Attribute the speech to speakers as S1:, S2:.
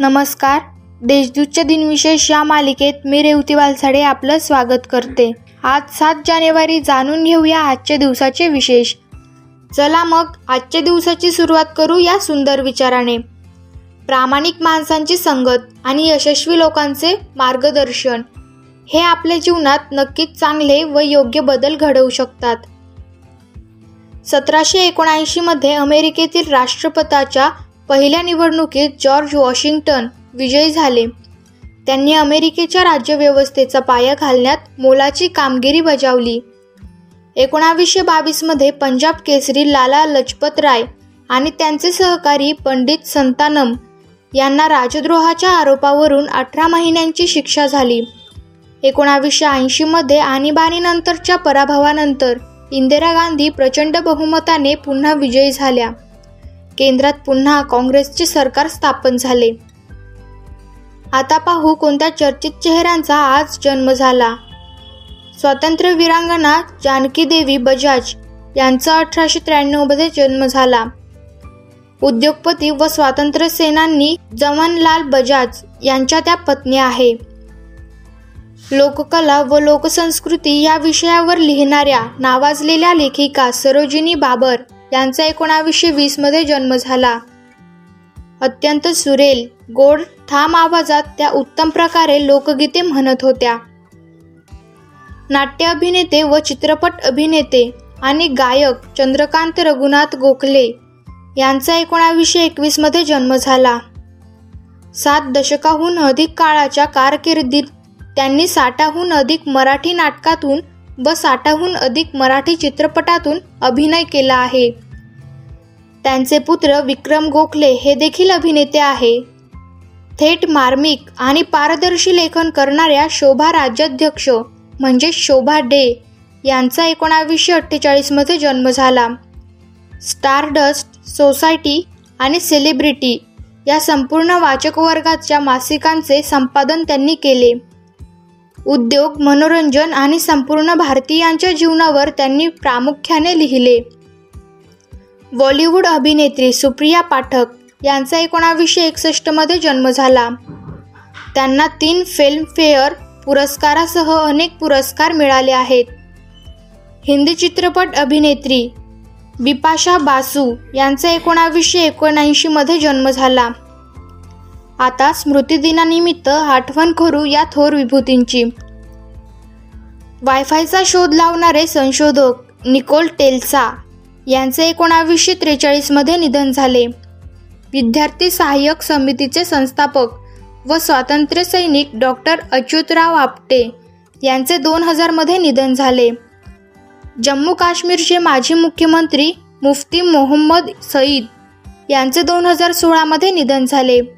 S1: नमस्कार. देशदूतच्या दिनविशेष या मालिकेत मी रेवती वालसाडे आपलं स्वागत करते. आज सात जानेवारी जाणून घेऊया आजच्या दिवसाचे विशेष. चला मग आजच्या दिवसाची सुरुवात करू या सुंदर विचाराने. प्रामाणिक माणसांची संगत आणि यशस्वी लोकांचे मार्गदर्शन हे आपल्या जीवनात नक्कीच चांगले व योग्य बदल घडवू शकतात. सतराशे एकोणऐंशीमध्ये अमेरिकेतील राष्ट्रपताच्या पहिल्या निवडणुकीत जॉर्ज वॉशिंग्टन विजयी झाले. त्यांनी अमेरिकेच्या राज्यव्यवस्थेचा पाया घालण्यात मोलाची कामगिरी बजावली. एकोणावीसशे बावीसमध्ये पंजाब केसरी लाला लजपत राय आणि त्यांचे सहकारी पंडित संतानम यांना राजद्रोहाच्या आरोपावरून अठरा महिन्यांची शिक्षा झाली. एकोणावीसशे ऐंशीमध्ये आणीबाणीनंतरच्या पराभवानंतर इंदिरा गांधी प्रचंड बहुमताने पुन्हा विजयी झाल्या. केंद्रात पुन्हा काँग्रेसचे सरकार स्थापन झाले. आता पाहू कोणत्या चर्चित चेहऱ्यांचा आज जन्म झाला. स्वातंत्र्य वीरांगना जानकी देवी बजाज यांचा अठराशे त्र्याण्णवमध्ये जन्म झाला. उद्योगपती व स्वातंत्र्य सेनानी जमनलाल बजाज यांच्या त्या पत्नी आहे. लोककला व लोकसंस्कृती या विषयावर लिहिणाऱ्या नावाजलेल्या लेखिका सरोजिनी बाबर यांचा एकोणावीसशे वीसमध्ये जन्म झाला. अत्यंत सुरेल गोड ठाम आवाजात त्या उत्तम प्रकारे लोकगीते म्हणत होत्या. नाट्य अभिनेते व चित्रपट अभिनेते आणि गायक चंद्रकांत रघुनाथ गोखले यांचा एकोणावीसशे एकवीसमध्ये जन्म झाला. सात दशकाहून अधिक काळाच्या कारकिर्दीत त्यांनी साठाहून अधिक मराठी नाटकातून व साठाहून अधिक मराठी चित्रपटातून अभिनय केला आहे. त्यांचे पुत्र विक्रम गोखले हे देखील अभिनेते आहे. थेट मार्मिक आणि पारदर्शी लेखन करणाऱ्या शोभा राज्याध्यक्ष म्हणजे शोभा डे यांचा एकोणावीसशे अठ्ठेचाळीसमध्ये जन्म झाला. स्टारडस्ट सोसायटी आणि सेलिब्रिटी या संपूर्ण वाचकवर्गाच्या मासिकांचे संपादन त्यांनी केले. उद्योग मनोरंजन आणि संपूर्ण भारतीयांच्या जीवनावर त्यांनी प्रामुख्याने लिहिले. बॉलिवूड अभिनेत्री सुप्रिया पाठक यांचा एकोणावीसशे एकसष्टमध्ये जन्म झाला. त्यांना तीन फिल्मफेअर पुरस्कारासह अनेक पुरस्कार मिळाले आहेत. हिंदी चित्रपट अभिनेत्री बिपाशा बासू यांचा एकोणावीसशे एकोणऐंशीमध्ये जन्म झाला. आता स्मृतिदिनानिमित्त आठवण करू या थोर विभूतींची. वायफायचा शोध लावणारे संशोधक निकोल टेल्सा यांचे एकोणावीसशे त्रेचाळीसमध्ये निधन झाले. विद्यार्थी सहाय्यक समितीचे संस्थापक व स्वातंत्र्य सैनिक डॉक्टर अच्युतराव आपटे यांचे दोन हजारमध्ये निधन झाले. जम्मू काश्मीरचे माजी मुख्यमंत्री मुफ्ती मोहम्मद सईद यांचे दोन हजार सोळामध्ये निधन झाले.